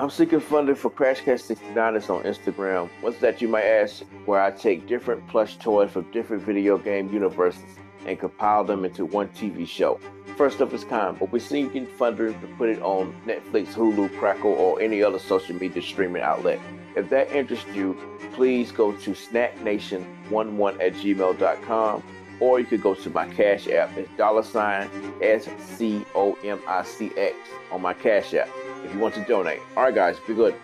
I'm seeking funding for CrashCast 69 It's on Instagram. What's that you might ask? Where I take different plush toys from different video game universes and compile them into one TV show. First of its kind, but we're seeking funders to put it on Netflix, Hulu, Crackle, or any other social media streaming outlet. If that interests you, please go to snacknation11 at gmail.com or you could go to my Cash App. It's dollar sign S C O M I C X on my Cash App if you want to donate. All right, guys, be good.